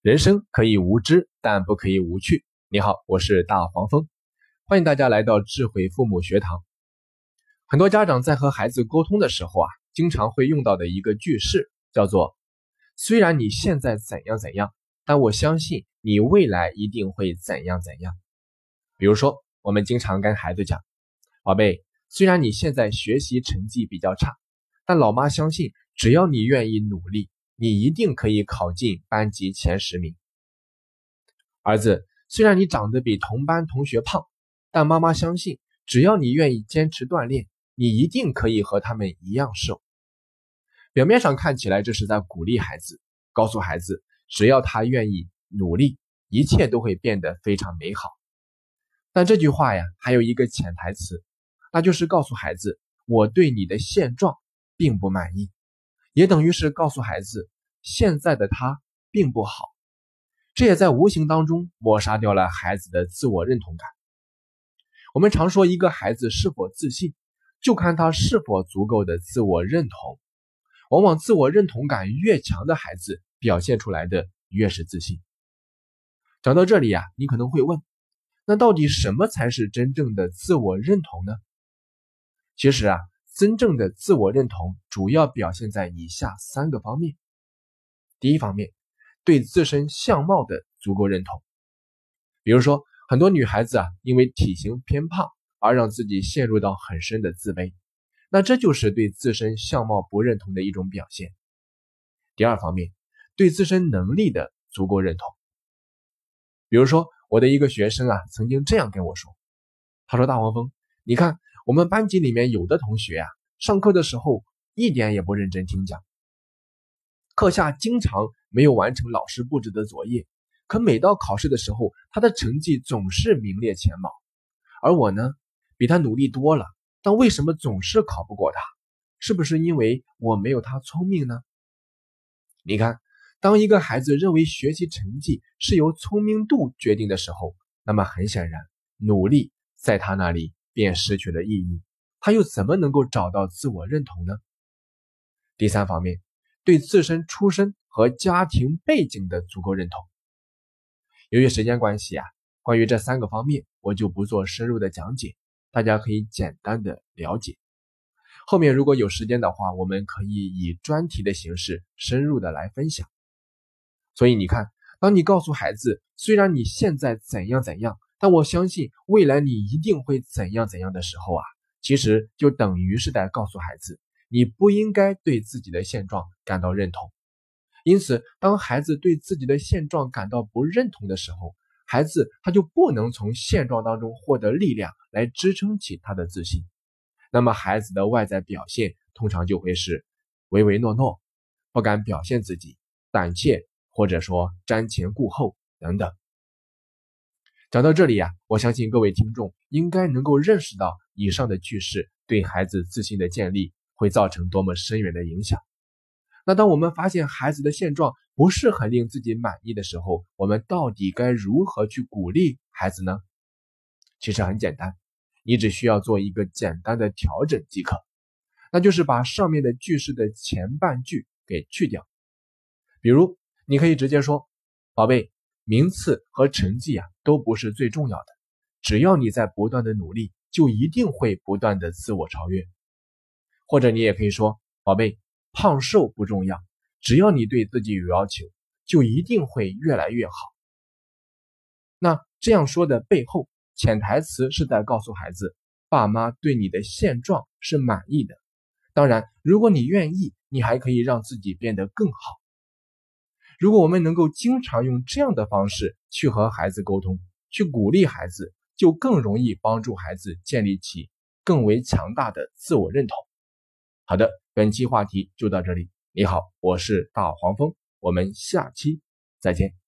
人生可以无知，但不可以无趣。你好，我是大黄蜂，欢迎大家来到智慧父母学堂。很多家长在和孩子沟通的时候啊，经常会用到的一个句式叫做：“虽然你现在怎样怎样，但我相信你未来一定会怎样怎样。”比如说，我们经常跟孩子讲：“宝贝，虽然你现在学习成绩比较差，但老妈相信，只要你愿意努力。”你一定可以考进班级前十名。儿子，虽然你长得比同班同学胖，但妈妈相信，只要你愿意坚持锻炼，你一定可以和他们一样瘦。表面上看起来这是在鼓励孩子，告诉孩子，只要他愿意努力，一切都会变得非常美好。但这句话呀，还有一个潜台词，那就是告诉孩子，我对你的现状并不满意。也等于是告诉孩子，现在的他并不好，这也在无形当中抹杀掉了孩子的自我认同感。我们常说，一个孩子是否自信，就看他是否足够的自我认同。往往自我认同感越强的孩子，表现出来的越是自信。讲到这里呀，你可能会问，那到底什么才是真正的自我认同呢？其实啊。真正的自我认同主要表现在以下三个方面。第一方面，对自身相貌的足够认同。比如说，很多女孩子啊，因为体型偏胖而让自己陷入到很深的自卑，那这就是对自身相貌不认同的一种表现。第二方面，对自身能力的足够认同。比如说，我的一个学生啊，曾经这样跟我说：“他说，大黄蜂，你看。”我们班级里面有的同学啊，上课的时候一点也不认真听讲，课下经常没有完成老师布置的作业，可每到考试的时候，他的成绩总是名列前茅。而我呢，比他努力多了，但为什么总是考不过他？是不是因为我没有他聪明呢？你看，当一个孩子认为学习成绩是由聪明度决定的时候，那么很显然，努力在他那里。便失去了意义，他又怎么能够找到自我认同呢？第三方面，对自身出身和家庭背景的足够认同。由于时间关系啊，关于这三个方面，我就不做深入的讲解，大家可以简单的了解。后面如果有时间的话，我们可以以专题的形式深入的来分享。所以你看，当你告诉孩子，虽然你现在怎样怎样。但我相信未来你一定会怎样怎样的时候啊，其实就等于是在告诉孩子，你不应该对自己的现状感到认同。因此，当孩子对自己的现状感到不认同的时候，孩子他就不能从现状当中获得力量来支撑起他的自信。那么，孩子的外在表现通常就会是唯唯诺诺，不敢表现自己，胆怯，或者说瞻前顾后等等。讲到这里啊，我相信各位听众应该能够认识到以上的句式对孩子自信的建立会造成多么深远的影响。那当我们发现孩子的现状不是很令自己满意的时候，我们到底该如何去鼓励孩子呢？其实很简单，你只需要做一个简单的调整即可，那就是把上面的句式的前半句给去掉。比如，你可以直接说：“宝贝。”名次和成绩啊都不是最重要的，只要你在不断的努力，就一定会不断的自我超越。或者你也可以说，宝贝，胖瘦不重要，只要你对自己有要求，就一定会越来越好。那这样说的背后，潜台词是在告诉孩子，爸妈对你的现状是满意的。当然，如果你愿意，你还可以让自己变得更好。如果我们能够经常用这样的方式去和孩子沟通，去鼓励孩子，就更容易帮助孩子建立起更为强大的自我认同。好的，本期话题就到这里。你好，我是大黄蜂，我们下期再见。